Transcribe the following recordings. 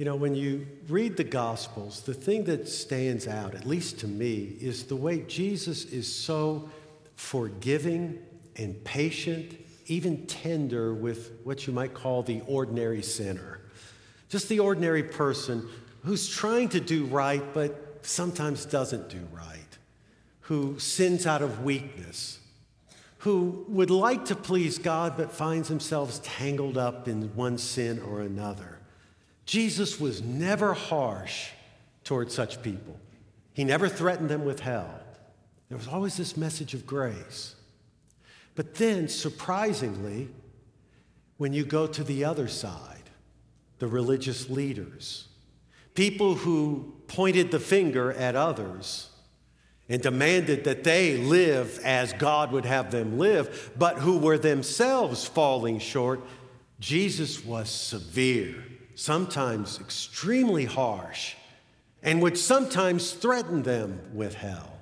You know, when you read the Gospels, the thing that stands out, at least to me, is the way Jesus is so forgiving and patient, even tender with what you might call the ordinary sinner. Just the ordinary person who's trying to do right, but sometimes doesn't do right, who sins out of weakness, who would like to please God but finds themselves tangled up in one sin or another. Jesus was never harsh toward such people. He never threatened them with hell. There was always this message of grace. But then, surprisingly, when you go to the other side, the religious leaders, people who pointed the finger at others and demanded that they live as God would have them live, but who were themselves falling short, Jesus was severe sometimes extremely harsh, and would sometimes threaten them with hell.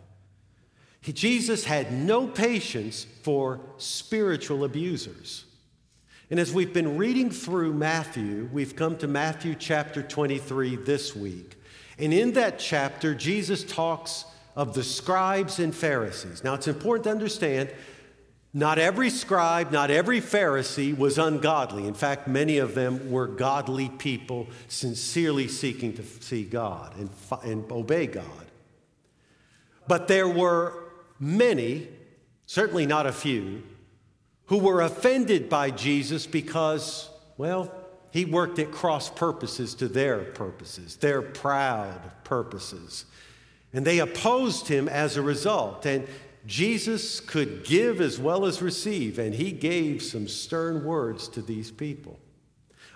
He, Jesus had no patience for spiritual abusers. And as we've been reading through Matthew, we've come to Matthew chapter 23 this week. And in that chapter, Jesus talks of the scribes and Pharisees. Now, it's important to understand not every scribe, not every Pharisee was ungodly. In fact, many of them were godly people, sincerely seeking to see God and, and obey God. But there were many, certainly not a few, who were offended by Jesus because, well, he worked at cross purposes to their purposes, their proud purposes. And they opposed him as a result. And Jesus could give as well as receive, and he gave some stern words to these people.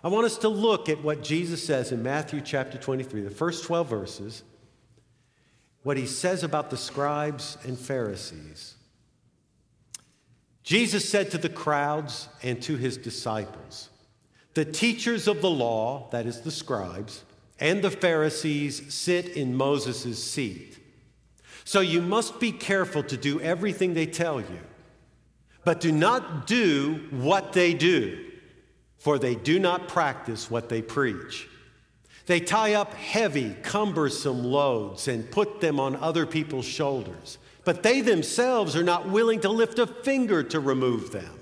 I want us to look at what Jesus says in Matthew chapter 23, the first 12 verses, what he says about the scribes and Pharisees. Jesus said to the crowds and to his disciples, The teachers of the law, that is the scribes, and the Pharisees sit in Moses' seat. So you must be careful to do everything they tell you. But do not do what they do, for they do not practice what they preach. They tie up heavy, cumbersome loads and put them on other people's shoulders, but they themselves are not willing to lift a finger to remove them.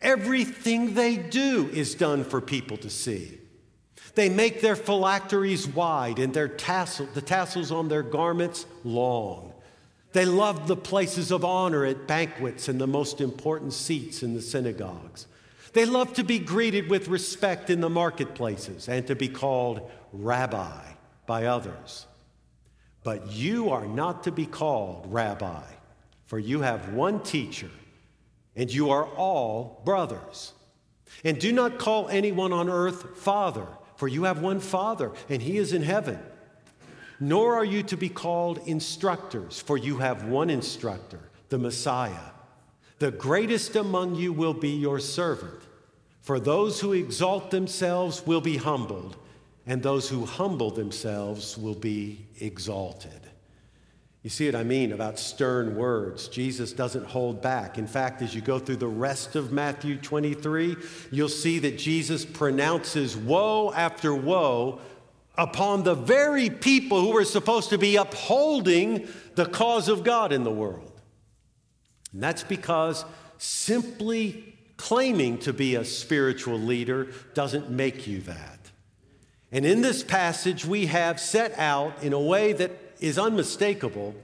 Everything they do is done for people to see. They make their phylacteries wide and their tassel, the tassels on their garments long. They love the places of honor at banquets and the most important seats in the synagogues. They love to be greeted with respect in the marketplaces and to be called rabbi by others. But you are not to be called rabbi, for you have one teacher, and you are all brothers. And do not call anyone on earth father for you have one Father, and He is in heaven. Nor are you to be called instructors, for you have one instructor, the Messiah. The greatest among you will be your servant. For those who exalt themselves will be humbled, and those who humble themselves will be exalted. You see what I mean about stern words. Jesus doesn't hold back. In fact, as you go through the rest of Matthew 23, you'll see that Jesus pronounces woe after woe upon the very people who are supposed to be upholding the cause of God in the world. And that's because simply claiming to be a spiritual leader doesn't make you that. And in this passage, we have set out in a way that is unmistakable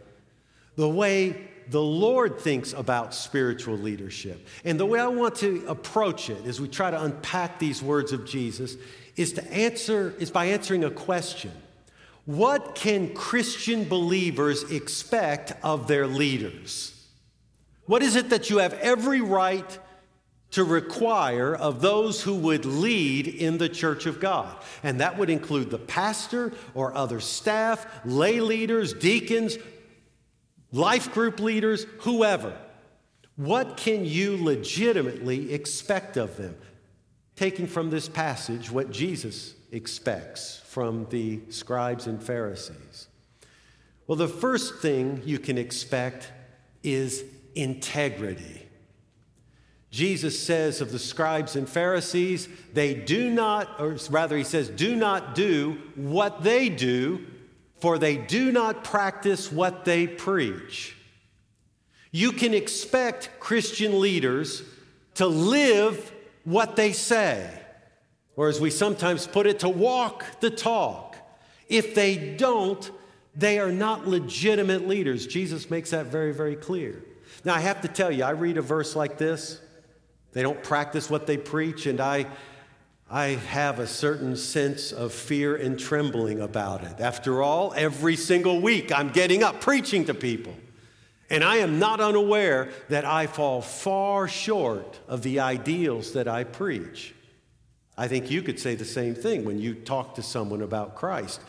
the way the Lord thinks about spiritual leadership. And the way I want to approach it as we try to unpack these words of Jesus is to answer is by answering a question. What can Christian believers expect of their leaders? What is it that you have every right to require of those who would lead in the church of God. And that would include the pastor or other staff, lay leaders, deacons, life group leaders, whoever. What can you legitimately expect of them? Taking from this passage what Jesus expects from the scribes and Pharisees. Well, the first thing you can expect is integrity. Jesus says of the scribes and Pharisees, they do not, or rather, he says, do not do what they do, for they do not practice what they preach. You can expect Christian leaders to live what they say, or as we sometimes put it, to walk the talk. If they don't, they are not legitimate leaders. Jesus makes that very, very clear. Now, I have to tell you, I read a verse like this they don't practice what they preach, and I, I have a certain sense of fear and trembling about it. After all, every single week I'm getting up preaching to people. And I am not unaware that I fall far short of the ideals that I preach. I think you could say the same thing when you talk to someone about Christ.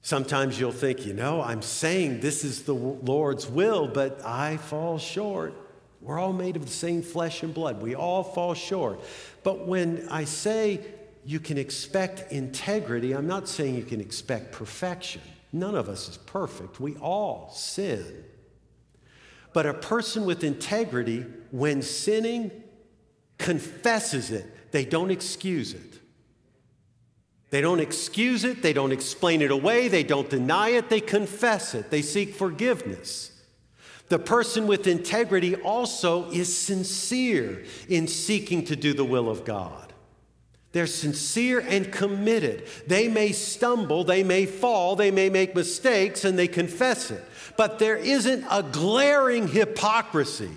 Sometimes you'll think, you know, I'm saying this is the Lord's will, but I fall short. We're all made of the same flesh and blood. We all fall short. But when I say you can expect integrity, I'm not saying you can expect perfection. None of us is perfect. We all sin. But a person with integrity, when sinning, confesses it. They don't excuse it. They don't excuse it. They don't explain it away. They don't deny it. They confess it. They seek forgiveness. The person with integrity also is sincere in seeking to do the will of God. They're sincere and committed. They may stumble, they may fall, they may make mistakes, and they confess it. But there isn't a glaring hypocrisy,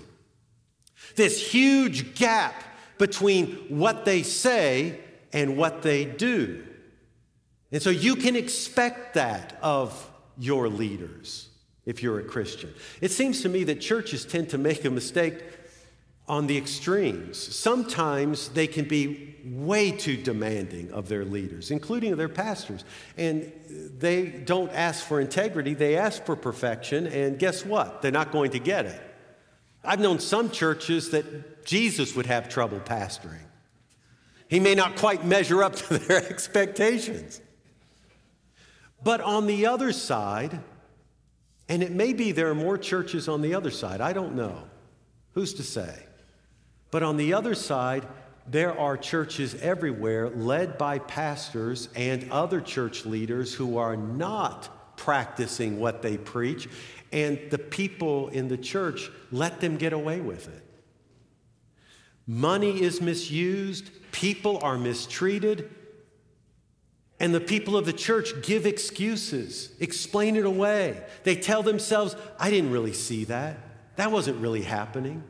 this huge gap between what they say and what they do. And so you can expect that of your leaders if you're a Christian. It seems to me that churches tend to make a mistake on the extremes. Sometimes they can be way too demanding of their leaders, including their pastors. And they don't ask for integrity, they ask for perfection. And guess what? They're not going to get it. I've known some churches that Jesus would have trouble pastoring. He may not quite measure up to their expectations. But on the other side, and it may be there are more churches on the other side. I don't know. Who's to say? But on the other side, there are churches everywhere led by pastors and other church leaders who are not practicing what they preach, and the people in the church let them get away with it. Money is misused, people are mistreated, and the people of the church give excuses, explain it away. They tell themselves, I didn't really see that. That wasn't really happening.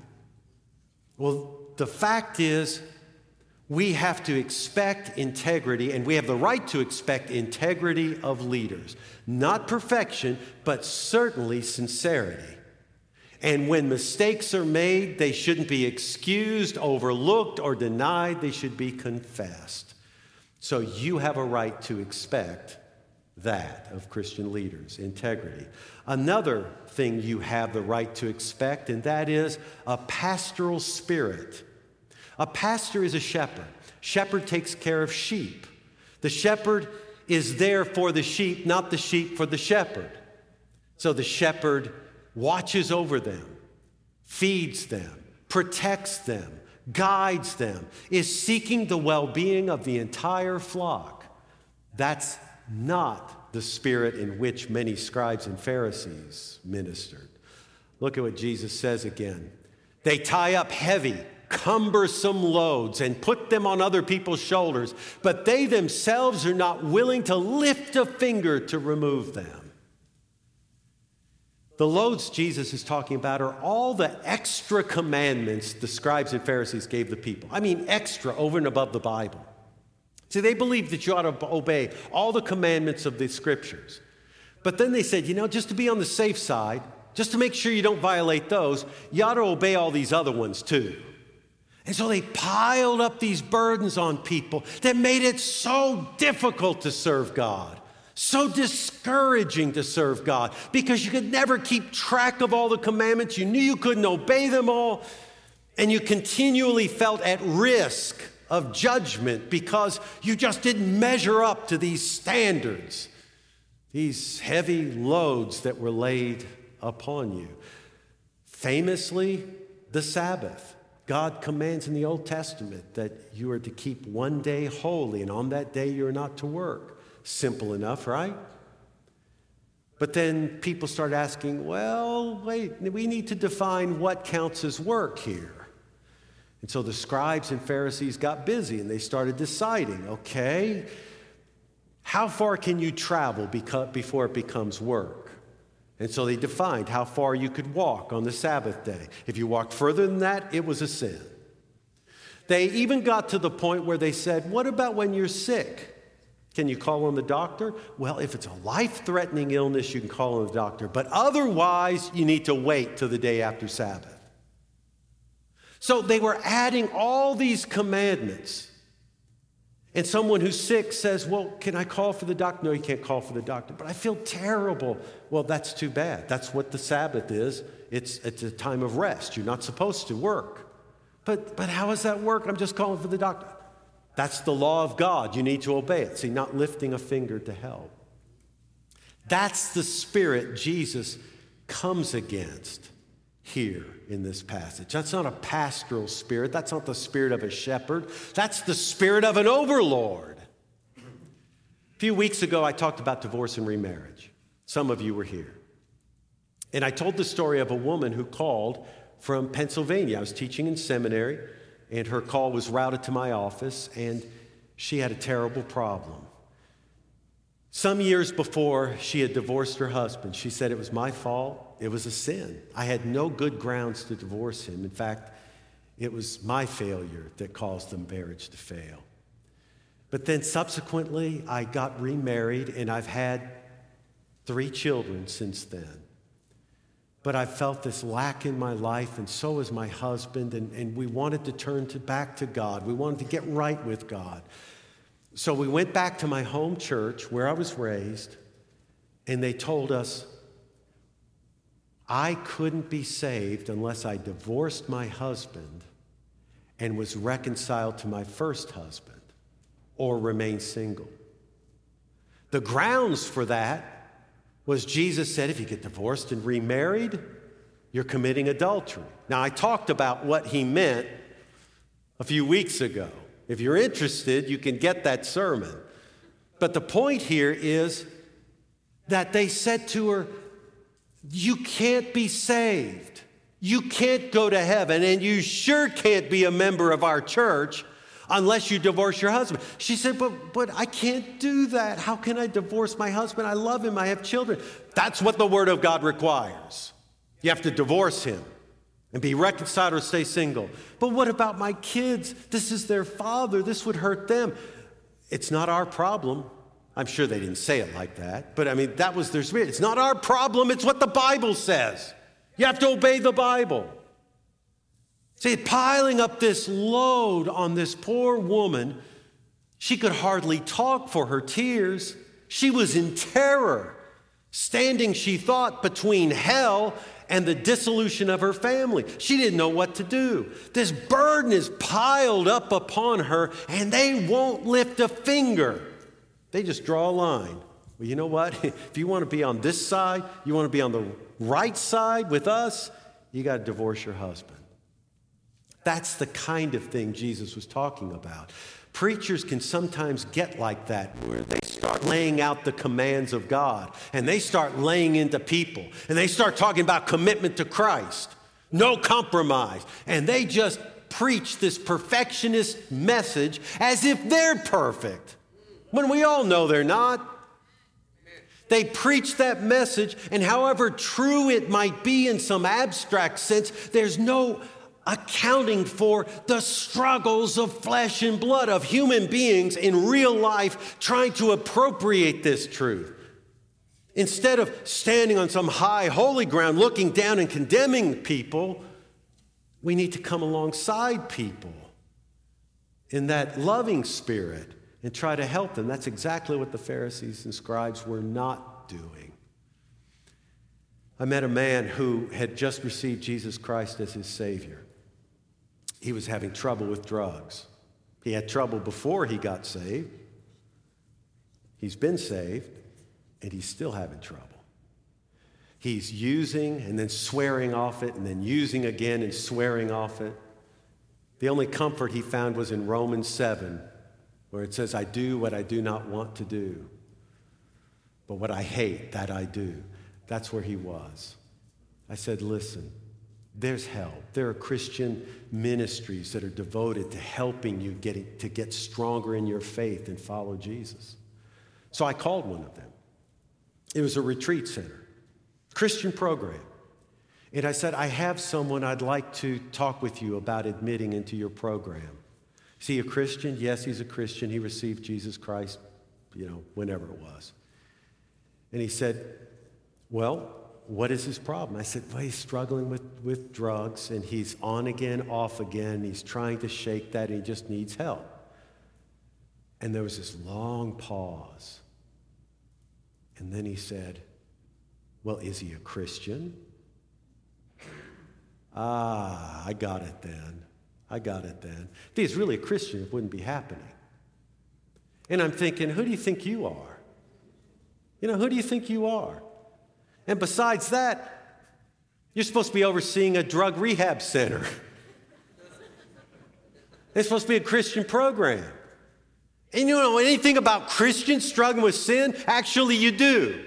Well, the fact is, we have to expect integrity, and we have the right to expect integrity of leaders. Not perfection, but certainly sincerity. And when mistakes are made, they shouldn't be excused, overlooked, or denied. They should be confessed. So you have a right to expect that of Christian leaders integrity. Another thing you have the right to expect, and that is a pastoral spirit. A pastor is a shepherd. Shepherd takes care of sheep. The shepherd is there for the sheep, not the sheep for the shepherd. So the shepherd watches over them, feeds them, protects them, guides them, is seeking the well being of the entire flock. That's not the spirit in which many scribes and Pharisees ministered. Look at what Jesus says again. They tie up heavy, cumbersome loads and put them on other people's shoulders, but they themselves are not willing to lift a finger to remove them. The loads Jesus is talking about are all the extra commandments the scribes and Pharisees gave the people. I mean, extra over and above the Bible. See, they believed that you ought to obey all the commandments of the scriptures. But then they said, you know, just to be on the safe side, just to make sure you don't violate those, you ought to obey all these other ones too. And so they piled up these burdens on people that made it so difficult to serve God. So discouraging to serve God because you could never keep track of all the commandments. You knew you couldn't obey them all. And you continually felt at risk of judgment because you just didn't measure up to these standards, these heavy loads that were laid upon you. Famously, the Sabbath. God commands in the Old Testament that you are to keep one day holy, and on that day you're not to work. Simple enough, right? But then people start asking, well, wait, we need to define what counts as work here. And so the scribes and Pharisees got busy and they started deciding okay, how far can you travel before it becomes work? And so they defined how far you could walk on the Sabbath day. If you walked further than that, it was a sin. They even got to the point where they said, What about when you're sick? Can you call on the doctor? Well, if it's a life threatening illness, you can call on the doctor. But otherwise, you need to wait till the day after Sabbath. So they were adding all these commandments. And someone who's sick says, Well, can I call for the doctor? No, you can't call for the doctor. But I feel terrible. Well, that's too bad. That's what the Sabbath is. It's, it's a time of rest. You're not supposed to work. But, but how does that work? I'm just calling for the doctor. That's the law of God. You need to obey it. See, not lifting a finger to help. That's the spirit Jesus comes against here in this passage. That's not a pastoral spirit. That's not the spirit of a shepherd. That's the spirit of an overlord. A few weeks ago, I talked about divorce and remarriage. Some of you were here. And I told the story of a woman who called from Pennsylvania. I was teaching in seminary, and her call was routed to my office, and she had a terrible problem. Some years before she had divorced her husband, she said it was my fault. It was a sin. I had no good grounds to divorce him. In fact, it was my failure that caused the marriage to fail. But then subsequently, I got remarried and I've had three children since then. But I felt this lack in my life, and so was my husband, and, and we wanted to turn to, back to God. We wanted to get right with God. So we went back to my home church where I was raised, and they told us I couldn't be saved unless I divorced my husband and was reconciled to my first husband or remained single. The grounds for that was Jesus said if you get divorced and remarried, you're committing adultery. Now, I talked about what he meant a few weeks ago. If you're interested, you can get that sermon. But the point here is that they said to her, You can't be saved. You can't go to heaven, and you sure can't be a member of our church unless you divorce your husband. She said, but, but I can't do that. How can I divorce my husband? I love him, I have children. That's what the Word of God requires. You have to divorce him and be reconciled or stay single. But what about my kids? This is their father. This would hurt them. It's not our problem. I'm sure they didn't say it like that, but I mean, that was their spirit. It's not our problem, it's what the Bible says. You have to obey the Bible. See, piling up this load on this poor woman, she could hardly talk for her tears. She was in terror, standing, she thought, between hell and the dissolution of her family. She didn't know what to do. This burden is piled up upon her, and they won't lift a finger. They just draw a line. Well, you know what? If you want to be on this side, you want to be on the right side with us, you got to divorce your husband. That's the kind of thing Jesus was talking about. Preachers can sometimes get like that, where they start laying out the commands of God and they start laying into people and they start talking about commitment to Christ, no compromise, and they just preach this perfectionist message as if they're perfect when we all know they're not. They preach that message, and however true it might be in some abstract sense, there's no accounting for the struggles of flesh and blood, of human beings in real life trying to appropriate this truth. Instead of standing on some high holy ground looking down and condemning people, we need to come alongside people in that loving spirit and try to help them. That's exactly what the Pharisees and scribes were not doing. I met a man who had just received Jesus Christ as his Savior he was having trouble with drugs. He had trouble before he got saved. He's been saved, and he's still having trouble. He's using and then swearing off it, and then using again and swearing off it. The only comfort he found was in Romans 7, where it says, I do what I do not want to do, but what I hate, that I do. That's where he was. I said, Listen, there's help. There are Christian ministries that are devoted to helping you get, to get stronger in your faith and follow Jesus. So I called one of them. It was a retreat center, Christian program. And I said, I have someone I'd like to talk with you about admitting into your program. Is he a Christian? Yes, he's a Christian. He received Jesus Christ, you know, whenever it was. And he said, Well, what is his problem? I said, Well, he's struggling with, with drugs and he's on again, off again. He's trying to shake that and he just needs help. And there was this long pause. And then he said, Well, is he a Christian? Ah, I got it then. I got it then. If he's really a Christian, it wouldn't be happening. And I'm thinking, who do you think you are? You know, who do you think you are? And besides that, you're supposed to be overseeing a drug rehab center. It's supposed to be a Christian program. And you know anything about Christians struggling with sin? Actually, you do.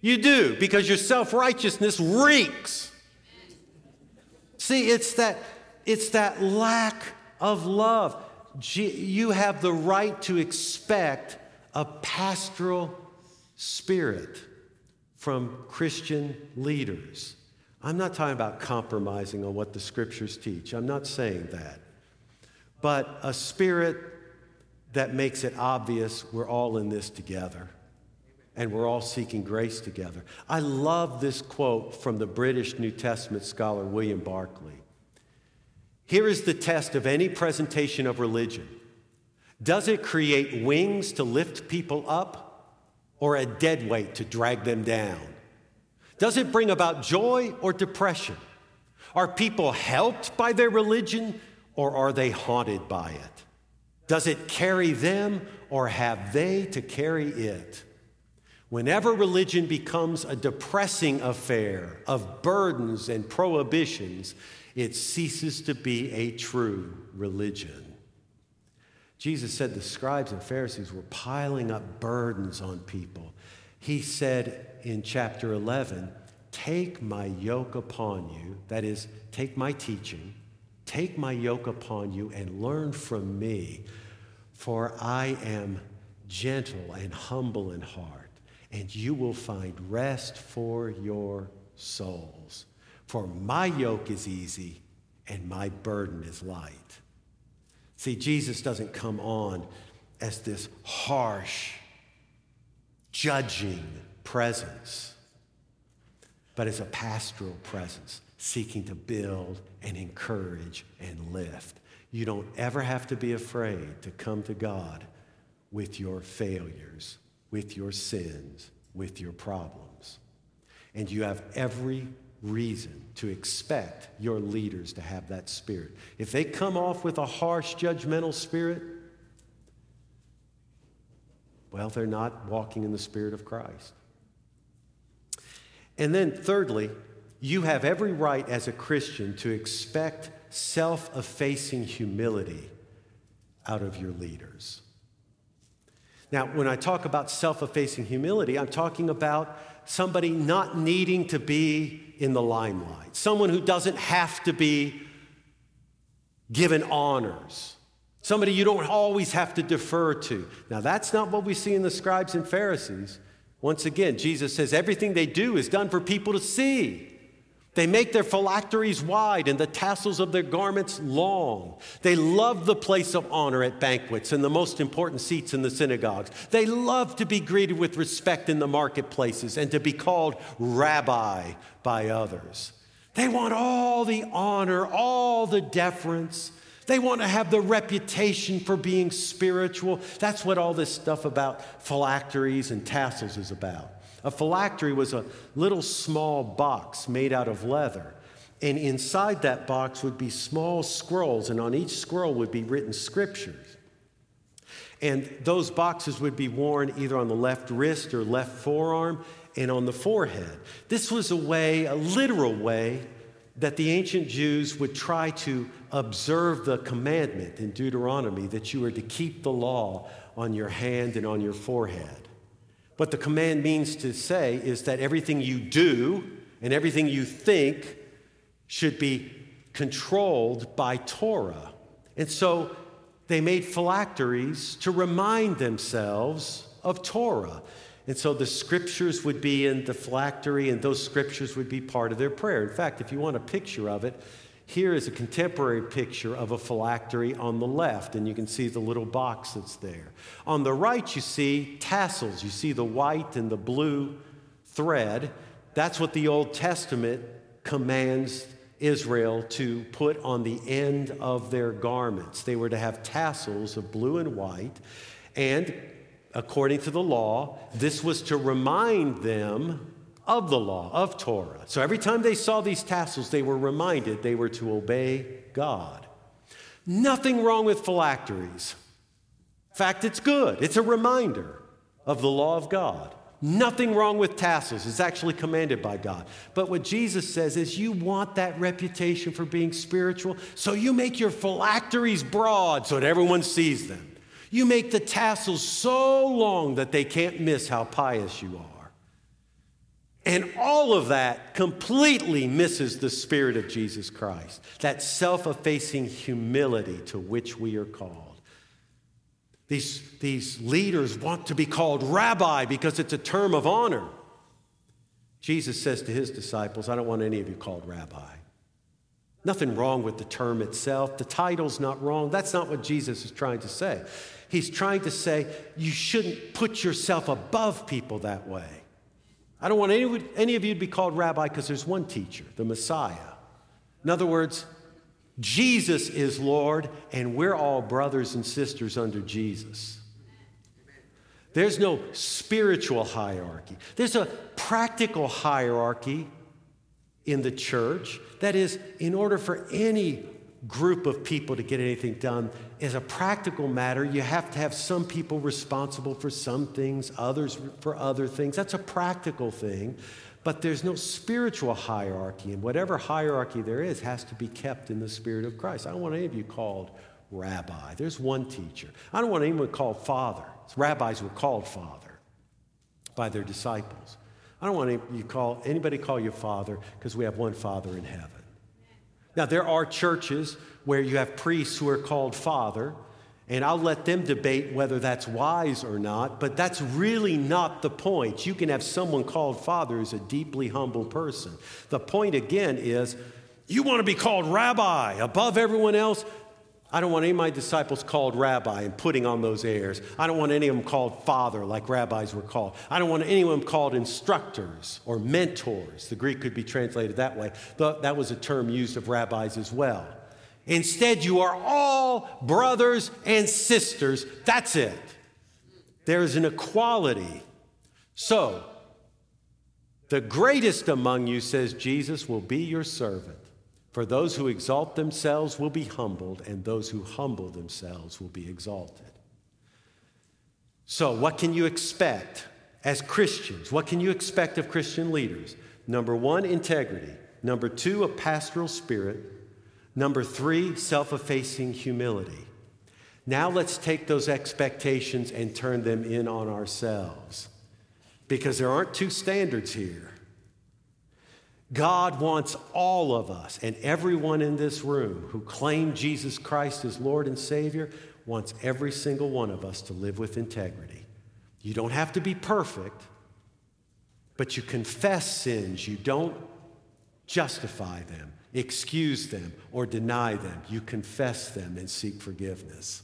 You do, because your self righteousness reeks. See, it's that, it's that lack of love. You have the right to expect a pastoral spirit from Christian leaders. I'm not talking about compromising on what the scriptures teach. I'm not saying that. But a spirit that makes it obvious we're all in this together and we're all seeking grace together. I love this quote from the British New Testament scholar William Barclay. Here is the test of any presentation of religion Does it create wings to lift people up? Or a dead weight to drag them down? Does it bring about joy or depression? Are people helped by their religion or are they haunted by it? Does it carry them or have they to carry it? Whenever religion becomes a depressing affair of burdens and prohibitions, it ceases to be a true religion. Jesus said the scribes and Pharisees were piling up burdens on people. He said in chapter 11, Take my yoke upon you, that is, take my teaching, take my yoke upon you and learn from me, for I am gentle and humble in heart, and you will find rest for your souls. For my yoke is easy and my burden is light. See, Jesus doesn't come on as this harsh, judging presence, but as a pastoral presence, seeking to build and encourage and lift. You don't ever have to be afraid to come to God with your failures, with your sins, with your problems. And you have every reason to expect your leaders to have that spirit. If they come off with a harsh, judgmental spirit, well, they're not walking in the spirit of Christ. And then, thirdly, you have every right as a Christian to expect self effacing humility out of your leaders. Now, when I talk about self effacing humility, I'm talking about somebody not needing to be in the limelight, someone who doesn't have to be given honors, somebody you don't always have to defer to. Now, that's not what we see in the scribes and Pharisees. Once again, Jesus says everything they do is done for people to see. They make their phylacteries wide and the tassels of their garments long. They love the place of honor at banquets and the most important seats in the synagogues. They love to be greeted with respect in the marketplaces and to be called rabbi by others. They want all the honor, all the deference. They want to have the reputation for being spiritual. That's what all this stuff about phylacteries and tassels is about. A phylactery was a little small box made out of leather. And inside that box would be small scrolls, and on each scroll would be written scriptures. And those boxes would be worn either on the left wrist or left forearm and on the forehead. This was a way, a literal way, that the ancient Jews would try to observe the commandment in Deuteronomy that you are to keep the law on your hand and on your forehead. What the command means to say is that everything you do and everything you think should be controlled by Torah. And so they made phylacteries to remind themselves of Torah. And so the scriptures would be in the phylactery, and those scriptures would be part of their prayer. In fact, if you want a picture of it, here is a contemporary picture of a phylactery on the left, and you can see the little box that's there. On the right, you see tassels. You see the white and the blue thread. That's what the Old Testament commands Israel to put on the end of their garments. They were to have tassels of blue and white, and according to the law, this was to remind them of the law, of Torah. So every time they saw these tassels, they were reminded they were to obey God. Nothing wrong with phylacteries. In fact, it's good. It's a reminder of the law of God. Nothing wrong with tassels. It's actually commanded by God. But what Jesus says is you want that reputation for being spiritual, so you make your phylacteries broad so that everyone sees them. You make the tassels so long that they can't miss how pious you are. And all of that completely misses the spirit of Jesus Christ, that self effacing humility to which we are called. These, these leaders want to be called rabbi because it's a term of honor. Jesus says to his disciples, I don't want any of you called rabbi. Nothing wrong with the term itself. The title's not wrong. That's not what Jesus is trying to say. He's trying to say you shouldn't put yourself above people that way. I don't want any, any of you to be called rabbi because there's one teacher, the Messiah. In other words, Jesus is Lord, and we're all brothers and sisters under Jesus. There's no spiritual hierarchy, there's a practical hierarchy in the church. That is, in order for any group of people to get anything done, as a practical matter, you have to have some people responsible for some things, others for other things. That's a practical thing. But there's no spiritual hierarchy, and whatever hierarchy there is has to be kept in the spirit of Christ. I don't want any of you called rabbi. There's one teacher. I don't want anyone called father. Rabbis were called father by their disciples. I don't want you call anybody call you father because we have one father in heaven. Now, there are churches where you have priests who are called father, and I'll let them debate whether that's wise or not, but that's really not the point. You can have someone called father who's a deeply humble person. The point, again, is you want to be called rabbi above everyone else? I don't want any of my disciples called rabbi and putting on those airs. I don't want any of them called father like rabbis were called. I don't want anyone called instructors or mentors. The Greek could be translated that way. That was a term used of rabbis as well. Instead, you are all brothers and sisters. That's it. There is an equality. So, the greatest among you, says Jesus, will be your servant. For those who exalt themselves will be humbled, and those who humble themselves will be exalted. So, what can you expect as Christians? What can you expect of Christian leaders? Number one, integrity. Number two, a pastoral spirit. Number three, self effacing humility. Now let's take those expectations and turn them in on ourselves. Because there aren't two standards here. God wants all of us and everyone in this room who claim Jesus Christ as Lord and Savior wants every single one of us to live with integrity. You don't have to be perfect, but you confess sins. You don't justify them, excuse them, or deny them. You confess them and seek forgiveness.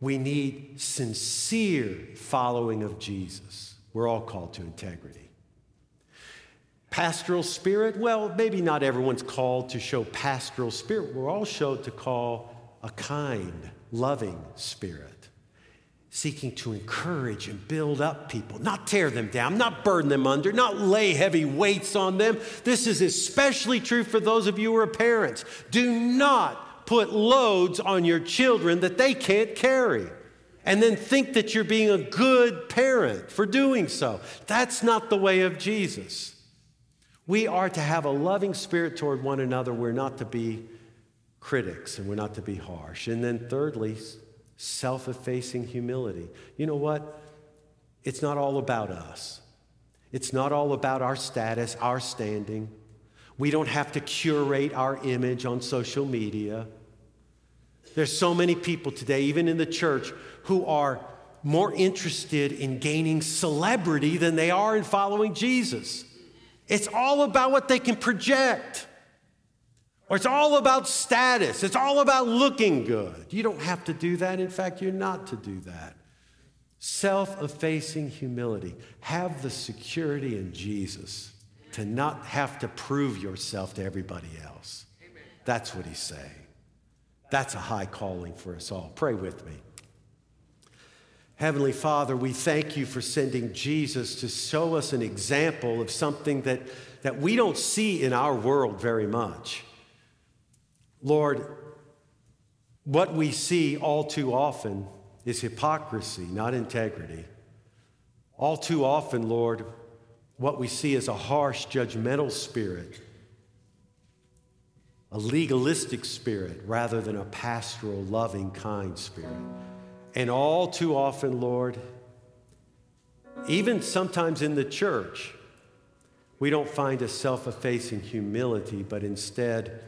We need sincere following of Jesus. We're all called to integrity. Pastoral spirit? Well, maybe not everyone's called to show pastoral spirit. We're all showed to call a kind, loving spirit, seeking to encourage and build up people, not tear them down, not burden them under, not lay heavy weights on them. This is especially true for those of you who are parents. Do not put loads on your children that they can't carry and then think that you're being a good parent for doing so. That's not the way of Jesus. We are to have a loving spirit toward one another. We're not to be critics and we're not to be harsh. And then, thirdly, self effacing humility. You know what? It's not all about us, it's not all about our status, our standing. We don't have to curate our image on social media. There's so many people today, even in the church, who are more interested in gaining celebrity than they are in following Jesus. It's all about what they can project. Or it's all about status. It's all about looking good. You don't have to do that. In fact, you're not to do that. Self effacing humility. Have the security in Jesus to not have to prove yourself to everybody else. That's what he's saying. That's a high calling for us all. Pray with me. Heavenly Father, we thank you for sending Jesus to show us an example of something that, that we don't see in our world very much. Lord, what we see all too often is hypocrisy, not integrity. All too often, Lord, what we see is a harsh, judgmental spirit a legalistic spirit rather than a pastoral, loving, kind spirit. And all too often, Lord, even sometimes in the church, we don't find a self effacing humility, but instead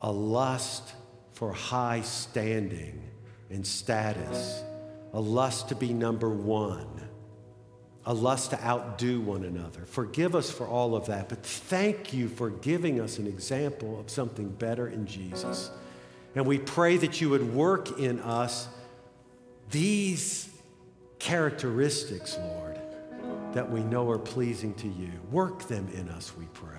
a lust for high standing and status, a lust to be number one a lust to outdo one another. Forgive us for all of that, but thank you for giving us an example of something better in Jesus. And we pray that you would work in us these characteristics, Lord, that we know are pleasing to you. Work them in us, we pray.